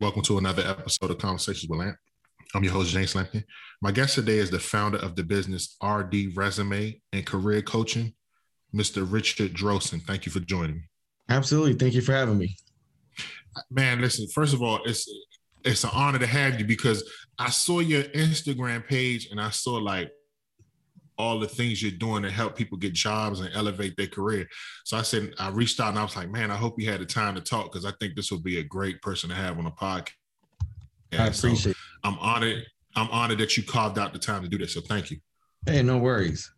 Welcome to another episode of Conversations with Lamp. I'm your host, James Lampkin. My guest today is the founder of the business RD Resume and Career Coaching, Mr. Richard Drosten. Thank you for joining me. Absolutely. Thank you for having me. Man, listen, first of all, it's it's an honor to have you because I saw your Instagram page and I saw like all the things you're doing to help people get jobs and elevate their career. So I said, I reached out and I was like, man, I hope you had the time to talk because I think this would be a great person to have on a podcast. I appreciate so I'm honored. I'm honored that you carved out the time to do this. So thank you. Hey, no worries.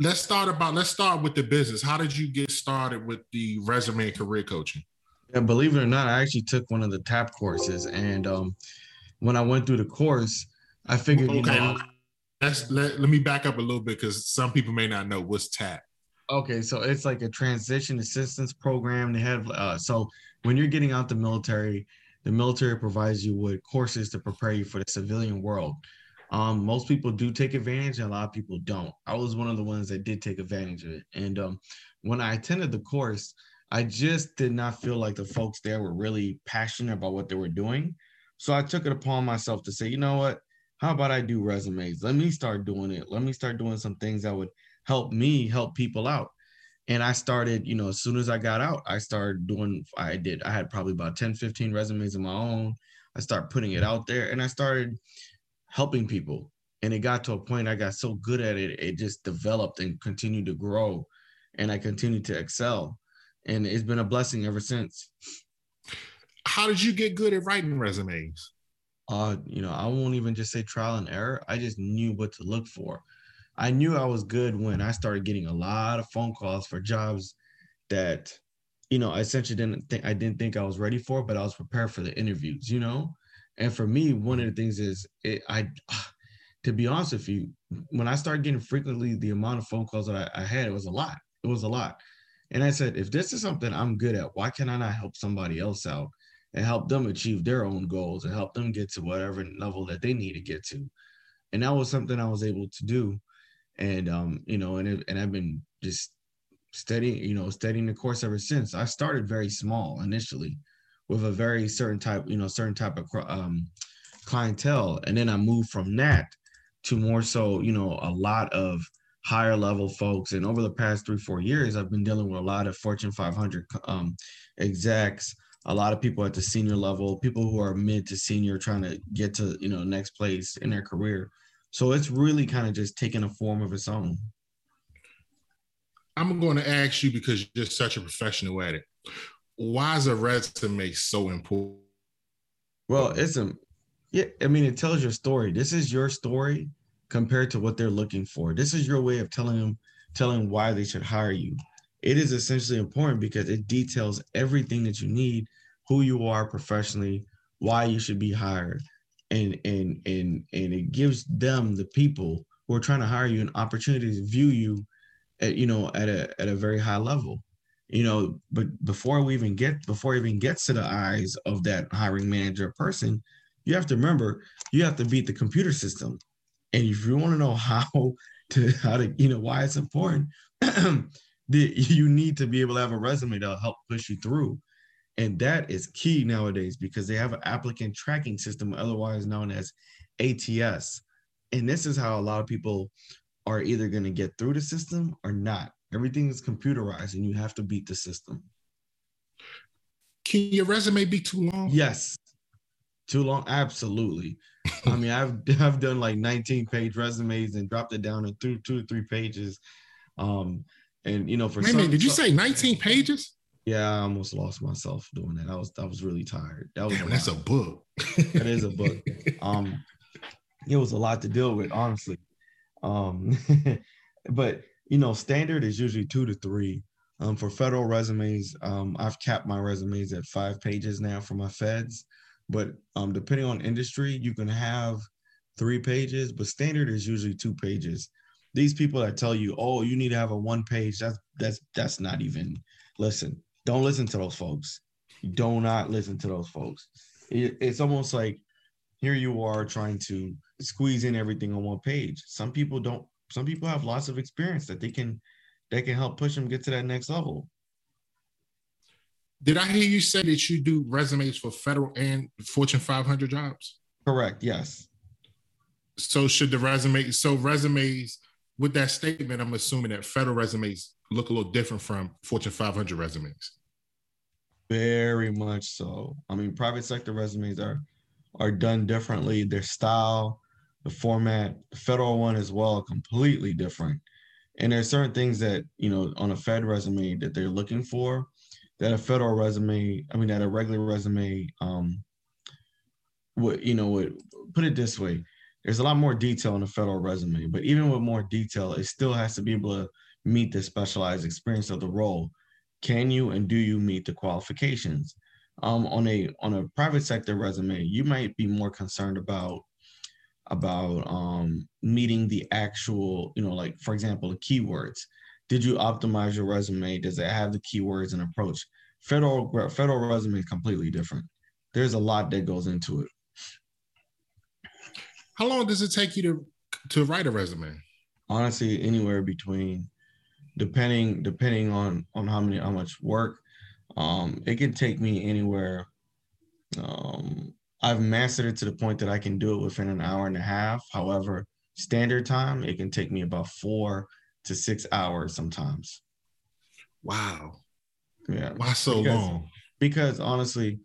Let's start about let's start with the business. How did you get started with the resume and career coaching? Yeah, believe it or not, I actually took one of the TAP courses. And um, when I went through the course, I figured, okay. you know, Let's, let, let me back up a little bit because some people may not know what's TAP. Okay, so it's like a transition assistance program. They have uh, so when you're getting out the military, the military provides you with courses to prepare you for the civilian world. Um, most people do take advantage, and a lot of people don't. I was one of the ones that did take advantage of it. And um, when I attended the course, I just did not feel like the folks there were really passionate about what they were doing. So I took it upon myself to say, you know what? How about I do resumes? Let me start doing it. Let me start doing some things that would help me help people out. And I started, you know, as soon as I got out, I started doing, I did, I had probably about 10, 15 resumes of my own. I started putting it out there and I started helping people. And it got to a point I got so good at it, it just developed and continued to grow. And I continued to excel. And it's been a blessing ever since. How did you get good at writing resumes? Uh, you know, I won't even just say trial and error. I just knew what to look for. I knew I was good when I started getting a lot of phone calls for jobs that, you know, I essentially didn't think I didn't think I was ready for, but I was prepared for the interviews, you know. And for me, one of the things is it, I, to be honest with you, when I started getting frequently the amount of phone calls that I, I had, it was a lot. It was a lot. And I said, if this is something I'm good at, why can I not help somebody else out? And help them achieve their own goals and help them get to whatever level that they need to get to. And that was something I was able to do. And um, you know, and it, and I've been just studying, you know, studying the course ever since. I started very small initially with a very certain type, you know, certain type of um, clientele, and then I moved from that to more so, you know, a lot of higher level folks. And over the past three, four years, I've been dealing with a lot of Fortune 500 um, execs, a lot of people at the senior level, people who are mid to senior trying to get to, you know, next place in their career. So it's really kind of just taking a form of its own. I'm going to ask you because you're such a professional at it. Why is a resume so important? Well, it's a, yeah, I mean, it tells your story. This is your story compared to what they're looking for. This is your way of telling them, telling why they should hire you it is essentially important because it details everything that you need, who you are professionally, why you should be hired, and and and and it gives them the people who are trying to hire you an opportunity to view you at you know at a at a very high level. You know but before we even get before even gets to the eyes of that hiring manager person you have to remember you have to beat the computer system. And if you want to know how to how to you know why it's important the, you need to be able to have a resume that'll help push you through. And that is key nowadays because they have an applicant tracking system, otherwise known as ATS. And this is how a lot of people are either going to get through the system or not. Everything is computerized and you have to beat the system. Can your resume be too long? Yes. Too long? Absolutely. I mean, I've I've done like 19 page resumes and dropped it down to two, two or three pages. Um, and you know, for Wait some, did you say 19 pages? Yeah, I almost lost myself doing that. I was I was really tired. That was Damn, a that's a book. that is a book. Um, it was a lot to deal with, honestly. Um, but you know, standard is usually two to three. Um, for federal resumes, um, I've capped my resumes at five pages now for my feds. But um, depending on industry, you can have three pages, but standard is usually two pages these people that tell you, oh, you need to have a one page, that's that's that's not even listen. Don't listen to those folks. Do not listen to those folks. It, it's almost like here you are trying to squeeze in everything on one page. Some people don't. Some people have lots of experience that they can that can help push them get to that next level. Did I hear you say that you do resumes for federal and Fortune 500 jobs? Correct. Yes. So should the resume? So resumes with that statement, I'm assuming that federal resumes look a little different from Fortune 500 resumes. Very much so. I mean, private sector resumes are are done differently. Their style, the format, the federal one as well, completely different. And there's certain things that you know on a Fed resume that they're looking for that a federal resume, I mean, that a regular resume, um, would you know would put it this way. There's a lot more detail in a federal resume, but even with more detail, it still has to be able to meet the specialized experience of the role. Can you and do you meet the qualifications? Um, on a on a private sector resume, you might be more concerned about about um, meeting the actual, you know, like for example, the keywords. Did you optimize your resume? Does it have the keywords and approach? Federal federal resume is completely different. There's a lot that goes into it. How long does it take you to to write a resume? Honestly, anywhere between depending depending on on how many how much work um it can take me anywhere um i've mastered it to the point that i can do it within an hour and a half. However standard time it can take me about four to six hours sometimes. Wow. Yeah. Why so because, long? because honestly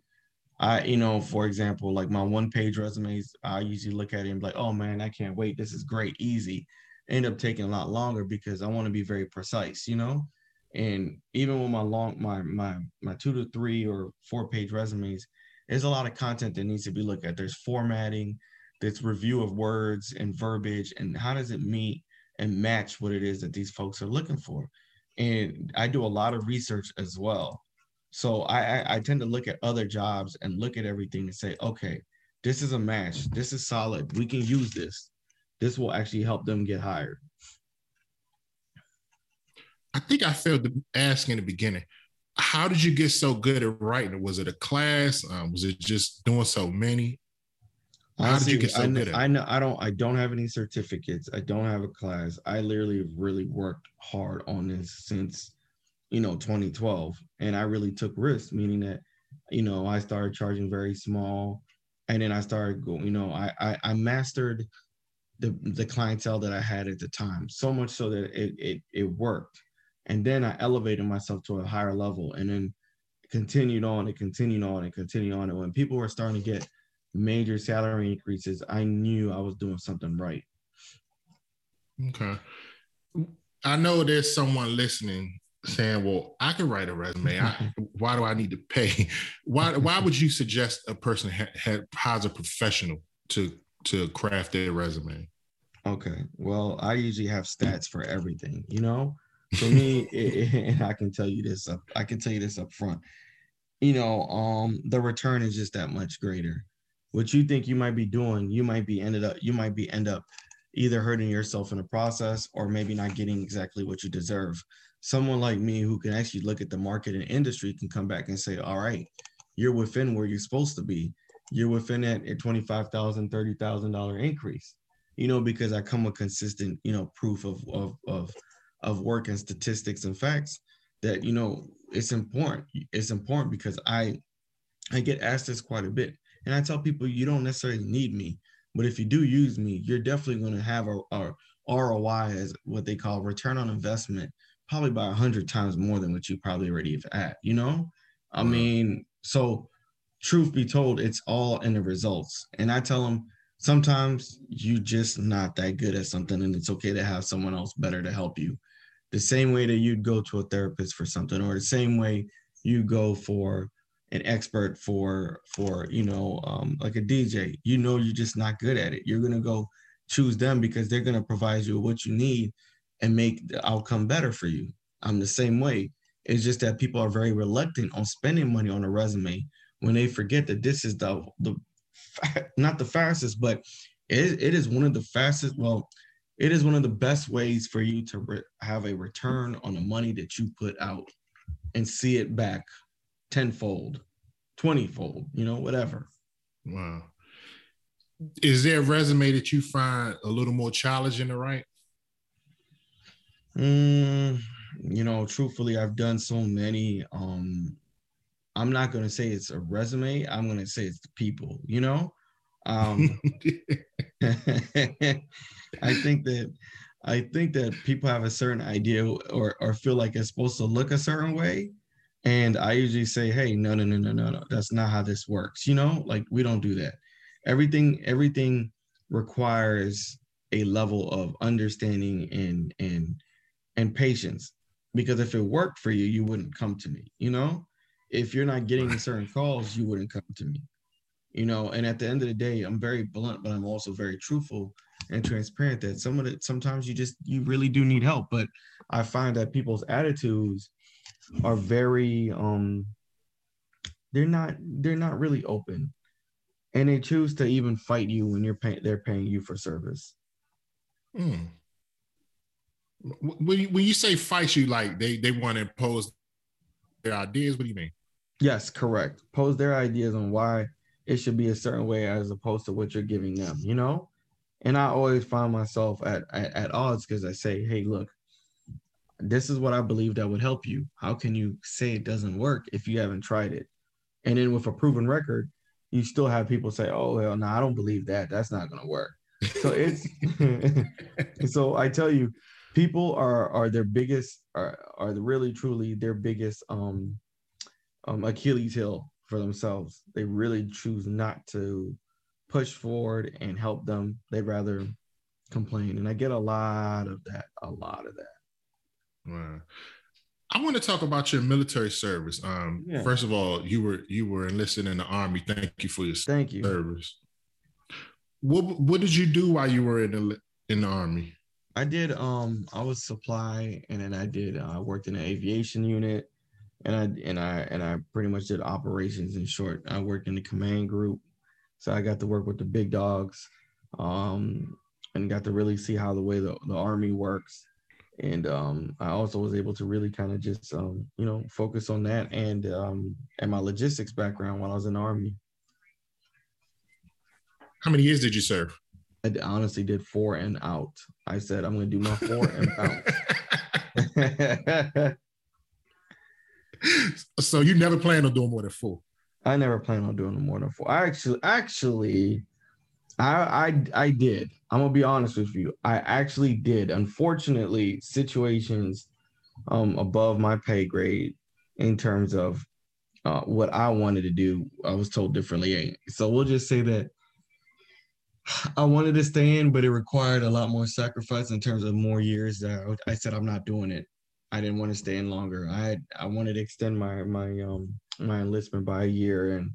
i you know for example like my one page resumes i usually look at it and be like oh man i can't wait this is great easy end up taking a lot longer because I want to be very precise, you know? And even with my long my my my two to three or four page resumes, there's a lot of content that needs to be looked at. There's formatting, there's review of words and verbiage, and how does it meet and match what it is that these folks are looking for. And I do a lot of research as well. So I, I, I tend to look at other jobs and look at everything and say, okay, this is a match. This is solid. We can use this this will actually help them get hired. I think I failed to ask in the beginning. How did you get so good at writing? Was it a class? Um, was it just doing so many? How Honestly, did you get so I, good at I know I don't I don't have any certificates. I don't have a class. I literally really worked hard on this since you know 2012 and I really took risks meaning that you know I started charging very small and then I started going you know I I, I mastered the the clientele that I had at the time, so much so that it it it worked. And then I elevated myself to a higher level, and then continued on and continued on and continued on. And when people were starting to get major salary increases, I knew I was doing something right. Okay. I know there's someone listening saying, "Well, I can write a resume. I, why do I need to pay? Why why would you suggest a person ha, ha, hires a professional to to craft their resume? Okay. Well, I usually have stats for everything, you know? For me, it, it, and I can tell you this up, I can tell you this up front. You know, um, the return is just that much greater. What you think you might be doing, you might be ended up, you might be end up either hurting yourself in the process or maybe not getting exactly what you deserve. Someone like me who can actually look at the market and industry can come back and say, all right, you're within where you're supposed to be. You're within that $25,000, $30,000 increase you know, because I come with consistent, you know, proof of of of of work and statistics and facts that you know it's important. It's important because I I get asked this quite a bit, and I tell people you don't necessarily need me, but if you do use me, you're definitely going to have a, a ROI as what they call return on investment, probably by a hundred times more than what you probably already have at. You know, I mean, so truth be told, it's all in the results, and I tell them sometimes you just not that good at something and it's okay to have someone else better to help you. The same way that you'd go to a therapist for something or the same way you go for an expert for for you know um, like a dj you know you're just not good at it. You're going to go choose them because they're going to provide you what you need and make the outcome better for you i'm the same way it's just that people are very reluctant on spending money on a resume when they forget that this is the the not the fastest, but it, it is one of the fastest. Well, it is one of the best ways for you to re- have a return on the money that you put out and see it back tenfold, twentyfold, you know, whatever. Wow. Is there a resume that you find a little more challenging to write? Mm, you know, truthfully, I've done so many. Um, I'm not going to say it's a resume. I'm going to say it's the people, you know? Um, I think that I think that people have a certain idea or or feel like it's supposed to look a certain way. And I usually say, hey, no, no, no, no, no, no. That's not how this works. You know, like we don't do that. Everything, everything requires a level of understanding and and and patience. Because if it worked for you, you wouldn't come to me, you know? If you're not getting certain calls, you wouldn't come to me you know and at the end of the day i'm very blunt but i'm also very truthful and transparent that some of it sometimes you just you really do need help but i find that people's attitudes are very um they're not they're not really open and they choose to even fight you when you're paying they're paying you for service hmm. When, you, when you say fight you like they they want to impose their ideas what do you mean yes correct pose their ideas on why it should be a certain way as opposed to what you're giving them, you know? And I always find myself at, at, at odds because I say, hey, look, this is what I believe that would help you. How can you say it doesn't work if you haven't tried it? And then with a proven record, you still have people say, oh, well, no, I don't believe that. That's not going to work. So it's, so I tell you, people are, are their biggest, are, are really truly their biggest um, um, Achilles heel for themselves. They really choose not to push forward and help them. They'd rather complain. And I get a lot of that, a lot of that. Wow. I want to talk about your military service. Um, yeah. First of all, you were you were enlisted in the army. Thank you for your Thank you. service. What what did you do while you were in the in the army? I did. Um, I was supply, and then I did. I uh, worked in an aviation unit and I and I and I pretty much did operations in short. I worked in the command group, so I got to work with the big dogs, um, and got to really see how the way the, the army works. And um, I also was able to really kind of just um, you know focus on that and um, and my logistics background while I was in the army. How many years did you serve? I honestly did four and out. I said I'm going to do my four and out. so you never plan on doing more than four? I never plan on doing more than four. I actually, actually, I, I, I did. I'm gonna be honest with you. I actually did. Unfortunately, situations um, above my pay grade in terms of uh, what I wanted to do, I was told differently. So we'll just say that I wanted to stay in, but it required a lot more sacrifice in terms of more years. That I said I'm not doing it. I didn't want to stay in longer. I I wanted to extend my my um my enlistment by a year, and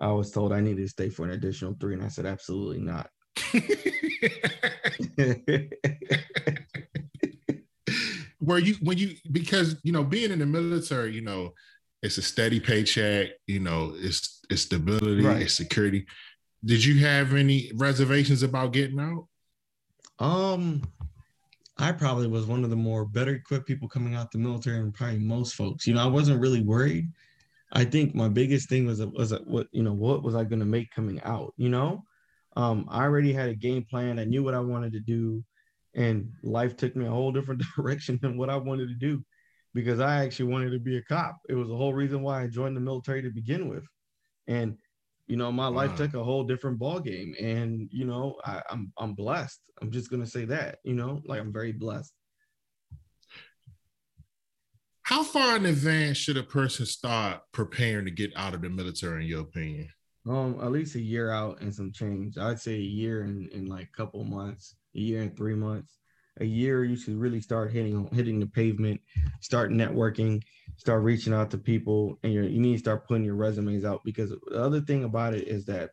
I was told I needed to stay for an additional three, and I said absolutely not. Where you when you because you know being in the military, you know, it's a steady paycheck. You know, it's it's stability, right. it's security. Did you have any reservations about getting out? Um, I probably was one of the more better equipped people coming out the military and probably most folks. You know, I wasn't really worried. I think my biggest thing was was what you know what was I going to make coming out. You know, um, I already had a game plan. I knew what I wanted to do, and life took me a whole different direction than what I wanted to do, because I actually wanted to be a cop. It was the whole reason why I joined the military to begin with, and you know my life took a whole different ball game and you know I, I'm I'm blessed. I'm just gonna say that, you know, like I'm very blessed. How far in advance should a person start preparing to get out of the military, in your opinion? Um, at least a year out and some change. I'd say a year in, in like a couple months, a year and three months a year you should really start hitting hitting the pavement start networking start reaching out to people and you need to start putting your resumes out because the other thing about it is that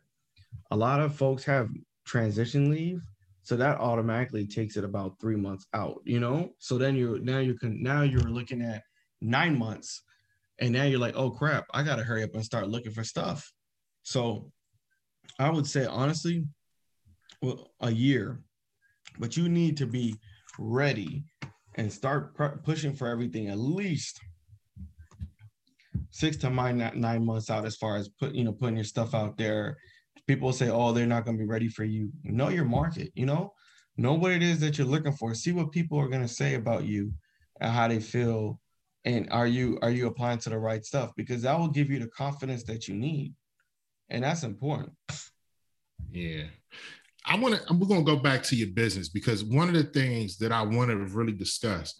a lot of folks have transition leave so that automatically takes it about three months out you know? So then you're now you can now you're looking at nine months and now you're like oh crap i gotta hurry up and start looking for stuff. So i would say honestly well a year but you need to be ready and start pr- pushing for everything at least six to nine nine months out as far as put you know putting your stuff out there. People say oh they're not going to be ready for you. Know your market you know? Know what it is that you're looking for. See what people are going to say about you and how they feel. And are you are you applying to the right stuff? Because that will give you the confidence that you need. And that's important. Yeah i want to we're going to go back to your business because one of the things that i want to really discuss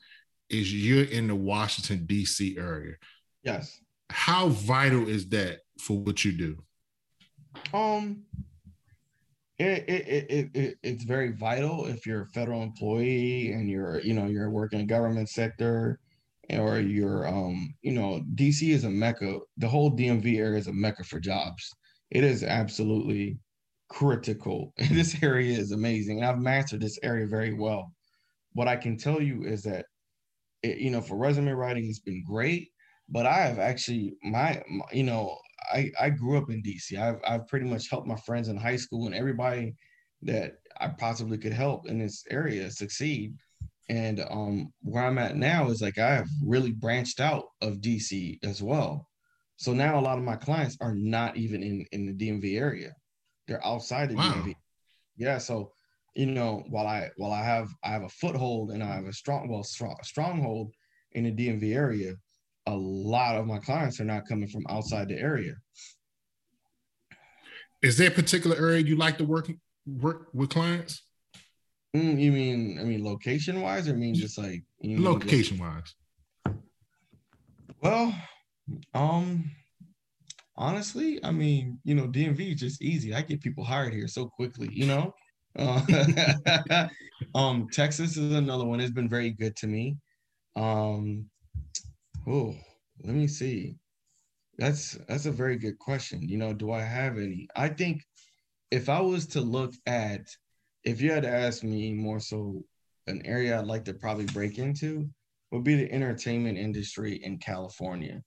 is you're in the washington d.c area. Yes. How vital is that for what you do? Um it, it, it, it, it's very vital if you're a federal employee and you're you know you're working in the government sector or you're um you know dc is a mecca the whole dmv area is a mecca for jobs. It is absolutely critical this area is amazing and i've mastered this area very well what i can tell you is that it, you know for resume writing it's been great but i have actually my, my you know I, I grew up in DC. I've, I've pretty much helped my friends in high school and everybody that I possibly could help in this area succeed. And um, where I'm at now is like I have really branched out of DC as well. So now a lot of my clients are not even in, in the DMV area. They're outside the wow. DMV. Yeah. So, you know, while I while I have I have a foothold and I have a strong well strong stronghold in the DMV area, a lot of my clients are not coming from outside the area. Is there a particular area you like to work work with clients? Mm, you mean I mean location wise, or mean just like you know, location wise? Well, um, honestly, I mean, you know, DMV is just easy. I get people hired here so quickly, you know. Uh, um, Texas is another one. It's been very good to me. Um, Oh, let me see. That's that's a very good question. You know, do I have any? I think if I was to look at, if you had to ask me more so, an area I'd like to probably break into would be the entertainment industry in California,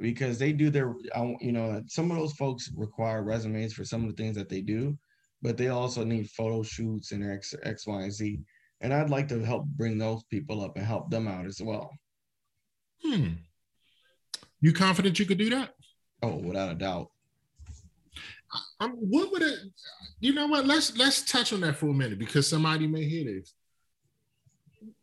because they do their, you know, some of those folks require resumes for some of the things that they do, but they also need photo shoots and X, X, Y, and Z. And I'd like to help bring those people up and help them out as well. Hmm. You confident you could do that? Oh, without a doubt. Um, what would it? You know what? Let's let's touch on that for a minute because somebody may hear this.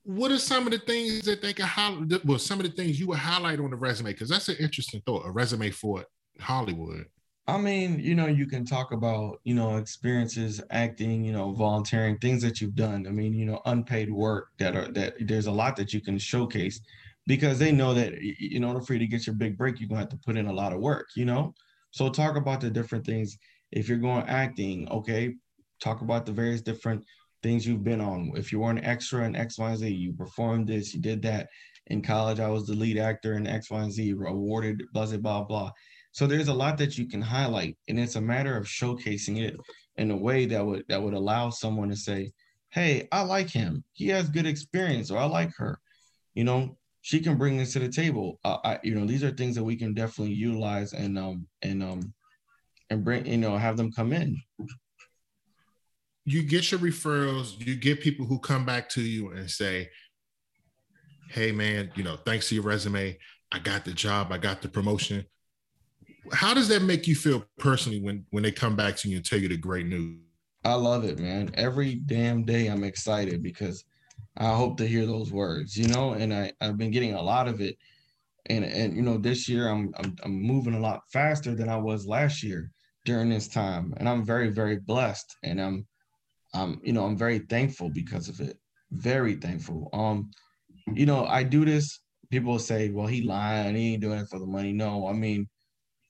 What are some of the things that they can highlight? Well, some of the things you would highlight on the resume because that's an interesting thought. A resume for Hollywood. I mean, you know, you can talk about, you know, experiences, acting, you know, volunteering, things that you've done. I mean, you know, unpaid work that are that there's a lot that you can showcase because they know that in order for you to get your big break, you're gonna have to put in a lot of work, you know? So talk about the different things. If you're going acting, okay, talk about the various different things you've been on. If you were an extra in X, Y, Z, you performed this, you did that. In college, I was the lead actor in X, Y, and Z, awarded, blah, blah, blah, blah. So there's a lot that you can highlight, and it's a matter of showcasing it in a way that would that would allow someone to say, "Hey, I like him. He has good experience," or "I like her." You know, she can bring this to the table. Uh, I, you know, these are things that we can definitely utilize and um and um and bring you know have them come in. You get your referrals. You get people who come back to you and say, "Hey, man, you know, thanks to your resume, I got the job. I got the promotion." How does that make you feel personally when when they come back to you and tell you the great news? I love it, man. Every damn day I'm excited because I hope to hear those words, you know, and I, I've been getting a lot of it. And and you know, this year I'm, I'm I'm moving a lot faster than I was last year during this time. And I'm very, very blessed. And I'm I'm, you know, I'm very thankful because of it. Very thankful. Um, you know, I do this. People say, well, he lying, he ain't doing it for the money. No, I mean,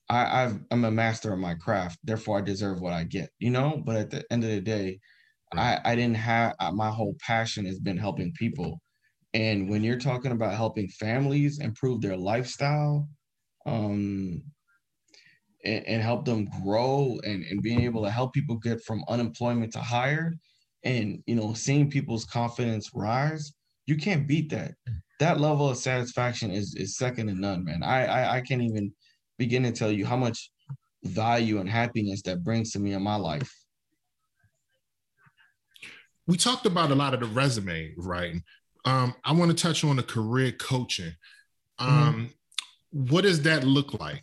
I, I've I'm a master of my craft, therefore I deserve what I get, you know. But at the end of the day, I, I didn't have my whole passion has been helping people. And when you're talking about helping families improve their lifestyle, um, and, and help them grow and, and being able to help people get from unemployment to hired and you know seeing people's confidence rise, you can't beat that. That level of satisfaction is is second to none, man. I, I, I can't even begin to tell you how much value and happiness that brings to me in my life we talked about a lot of the resume writing. Um, I want to touch on the career coaching. Mm-hmm. Um, mm-hmm. What does that look like?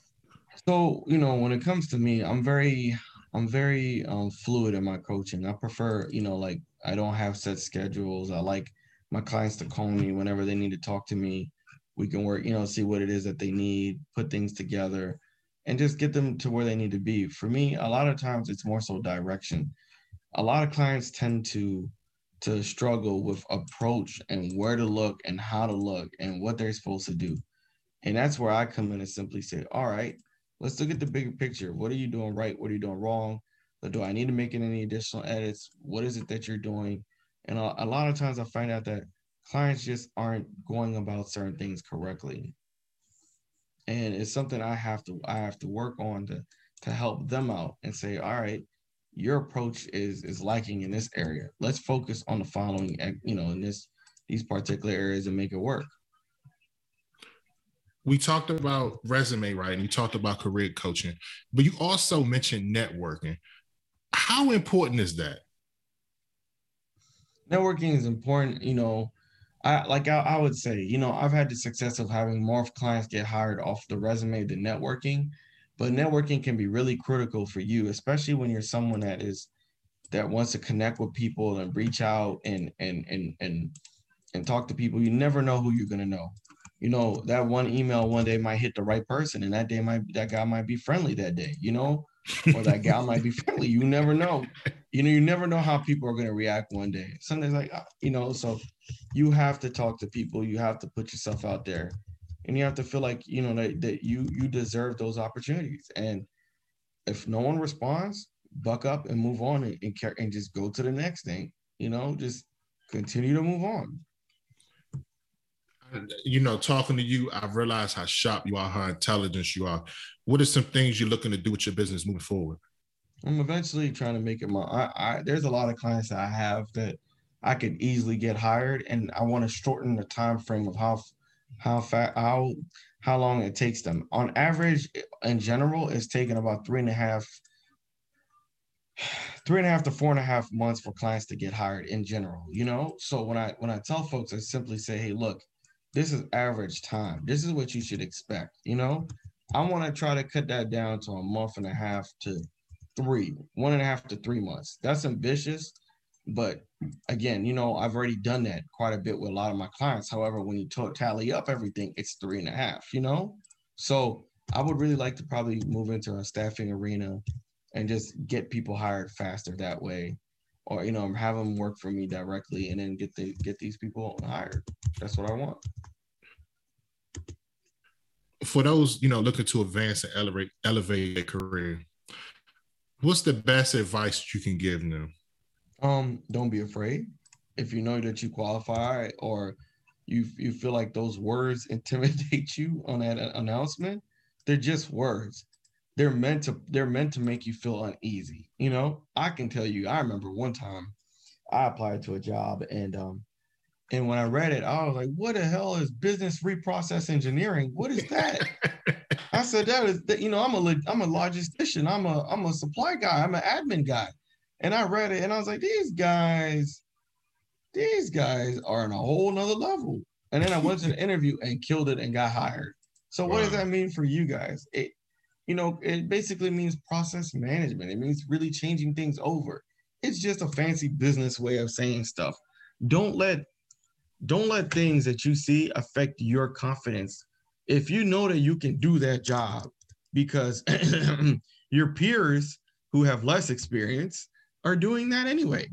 So, you know, when it comes to me, I'm very, I'm very um, fluid in my coaching. I prefer, you know, like I don't have set schedules. I like my clients to call me whenever they need to talk to me. We can work, you know, see what it is that they need, put things together, and just get them to where they need to be. For me, a lot of times it's more so direction. A lot of clients tend to to struggle with approach and where to look and how to look and what they're supposed to do. And that's where I come in and simply say, all right, let's look at the bigger picture. What are you doing right? What are you doing wrong? Do I need to make any additional edits? What is it that you're doing? And a, a lot of times I find out that clients just aren't going about certain things correctly. And it's something I have to I have to work on to to help them out and say, all right, your approach is is lacking in this area. Let's focus on the following, you know, in this these particular areas and make it work we talked about resume writing, you talked about career coaching, but you also mentioned networking. How important is that? Networking is important. You know, I like I, I would say, you know, I've had the success of having more clients get hired off the resume than networking, but networking can be really critical for you, especially when you're someone that is that wants to connect with people and reach out and and and and and talk to people. You never know who you're gonna know you know, that one email one day might hit the right person, and that day might that guy might be friendly that day, you know, or that gal might be friendly. You never know. You know, you never know how people are going to react one day. Something's like, uh, you know, so you have to talk to people. You have to put yourself out there, and you have to feel like you know that, that you you deserve those opportunities. And if no one responds, buck up and move on and, and, and just go to the next thing. You know, just continue to move on you know, talking to you, I've realized how sharp you are, how intelligent you are. What are some things you're looking to do with your business moving forward? I'm eventually trying to make it my. I, I there's a lot of clients that I have that I could easily get hired, and I want to shorten the time frame of how how fast how how long it takes them. On average, in general, it's taking about three and a half three and a half to four and a half months for clients to get hired in general you know so when i when i tell folks i simply say hey look this is average time. This is what you should expect. You know, I want to try to cut that down to a month and a half to three, one and a half to three months. That's ambitious, but again, you know, I've already done that quite a bit with a lot of my clients. However, when you t- tally up everything, it's three and a half. You know, so I would really like to probably move into a staffing arena and just get people hired faster that way or you know have them work for me directly and then get the get these people hired that's what i want. For those you know looking to advance and elevate elevate their career what's the best advice you can give them? Um don't be afraid. If you know that you qualify or you you feel like those words intimidate you on that announcement they're just words they're meant to they're meant to make you feel uneasy. You know, I can tell you, I remember one time I applied to a job and um and when I read it, I was like, what the hell is business reprocess engineering? What is that? I said, that is that, you know, I'm a I'm a logistician, I'm a I'm a supply guy, I'm an admin guy. And I read it and I was like, these guys, these guys are on a whole nother level. And then I went to the interview and killed it and got hired. So what wow. does that mean for you guys? It, you know, it basically means process management. It means really changing things over. It's just a fancy business way of saying stuff. Don't let don't let things that you see affect your confidence. If you know that you can do that job because your peers who have less experience are doing that anyway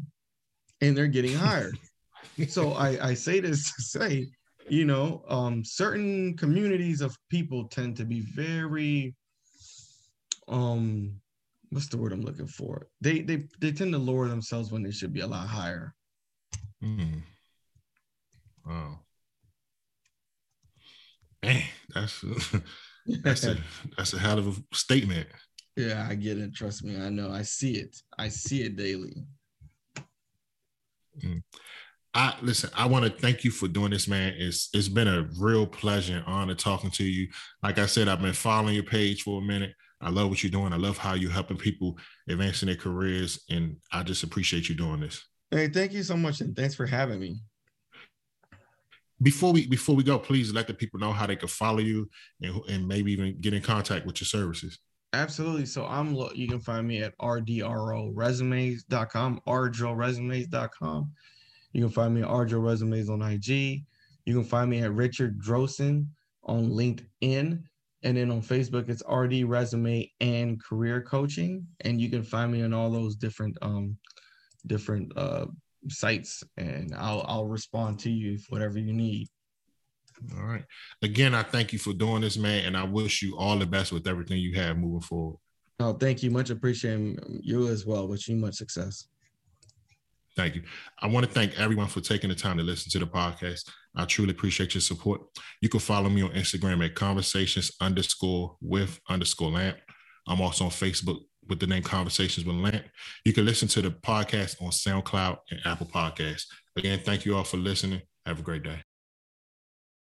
and they're getting hired. so I, I say this to say, you know, um, certain communities of people tend to be very um what's the word I'm looking for? They they they tend to lower themselves when they should be a lot higher. Mm. Wow. Man, that's that's a that's a hell of a statement. Yeah, I get it. Trust me, I know. I see it. I see it daily. Mm. I listen. I want to thank you for doing this, man. It's it's been a real pleasure and honor talking to you. Like I said, I've been following your page for a minute. I love what you're doing. I love how you're helping people advancing their careers, and I just appreciate you doing this. Hey, thank you so much, and thanks for having me. Before we before we go, please let the people know how they can follow you and, and maybe even get in contact with your services. Absolutely. So I'm you can find me at rdroresumes.com, rdroresumes.com. You can find me at rdroresumes on IG. You can find me at Richard Drosen on LinkedIn. And then on Facebook, it's RD Resume and Career Coaching. And you can find me on all those different um different uh sites and I'll I'll respond to you if whatever you need. All right. Again, I thank you for doing this, man, and I wish you all the best with everything you have moving forward. Oh, thank you. Much appreciate you as well. Wish you much success. Thank you. I want to thank everyone for taking the time to listen to the podcast. I truly appreciate your support. You can follow me on Instagram at conversations underscore with underscore lamp. I'm also on Facebook with the name Conversations with Lamp. You can listen to the podcast on SoundCloud and Apple Podcasts. Again, thank you all for listening. Have a great day.